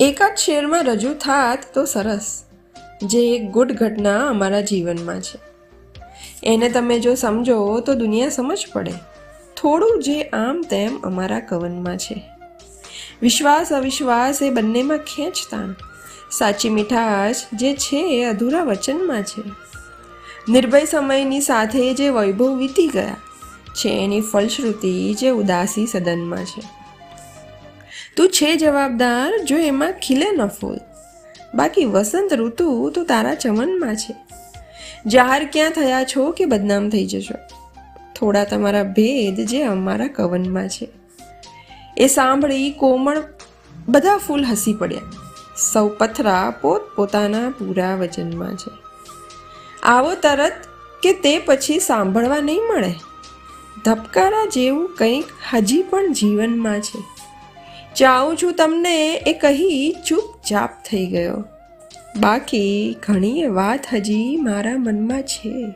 એકાદ શેરમાં રજૂ થાત તો સરસ. જે એક ગુડ ઘટના અમારા જીવનમાં છે. એને તમે જો સમજો તો દુનિયા સમજ પડે. થોડું જે આમ તેમ અમારા કવનમાં છે. વિશ્વાસ, અવિશ્વાસ એ બંનેમાં ખેંચતાણ સાચી મીઠાશ જે છે એ અધૂરા વચનમાં છે. નિર્ભય સમયની સાથે જે વૈભવ વીતી ગયા. છે એની ફલશ્રુતિ જે ઉદાસી સદનમાં છે. તું છે જવાબદાર જો એમાં ખીલે ન ફૂલ. બાકી વસંત ઋતુ તો તારા ચમનમાં છે. જાહેર ક્યાં થયા છો કે બદનામ થઈ જશો? થોડા તમારા ભેદ જે અમારા કવનમાં છે. એ સાંભળી કોમળ બધા ફૂલ હસી પડ્યા. સૌ પથરા પોત પોતાના પૂરા વચનમાં છે. આવો તરત કે તે પછી સાંભળવા નહીં મળે? ધબકારા જેવું કંઈક હજી પણ જીવનમાં છે. ચાહું છું તમને એ કહી ચૂપચાપ થઈ ગયો. બાકી ઘણી વાત હજી મારા મનમાં છે.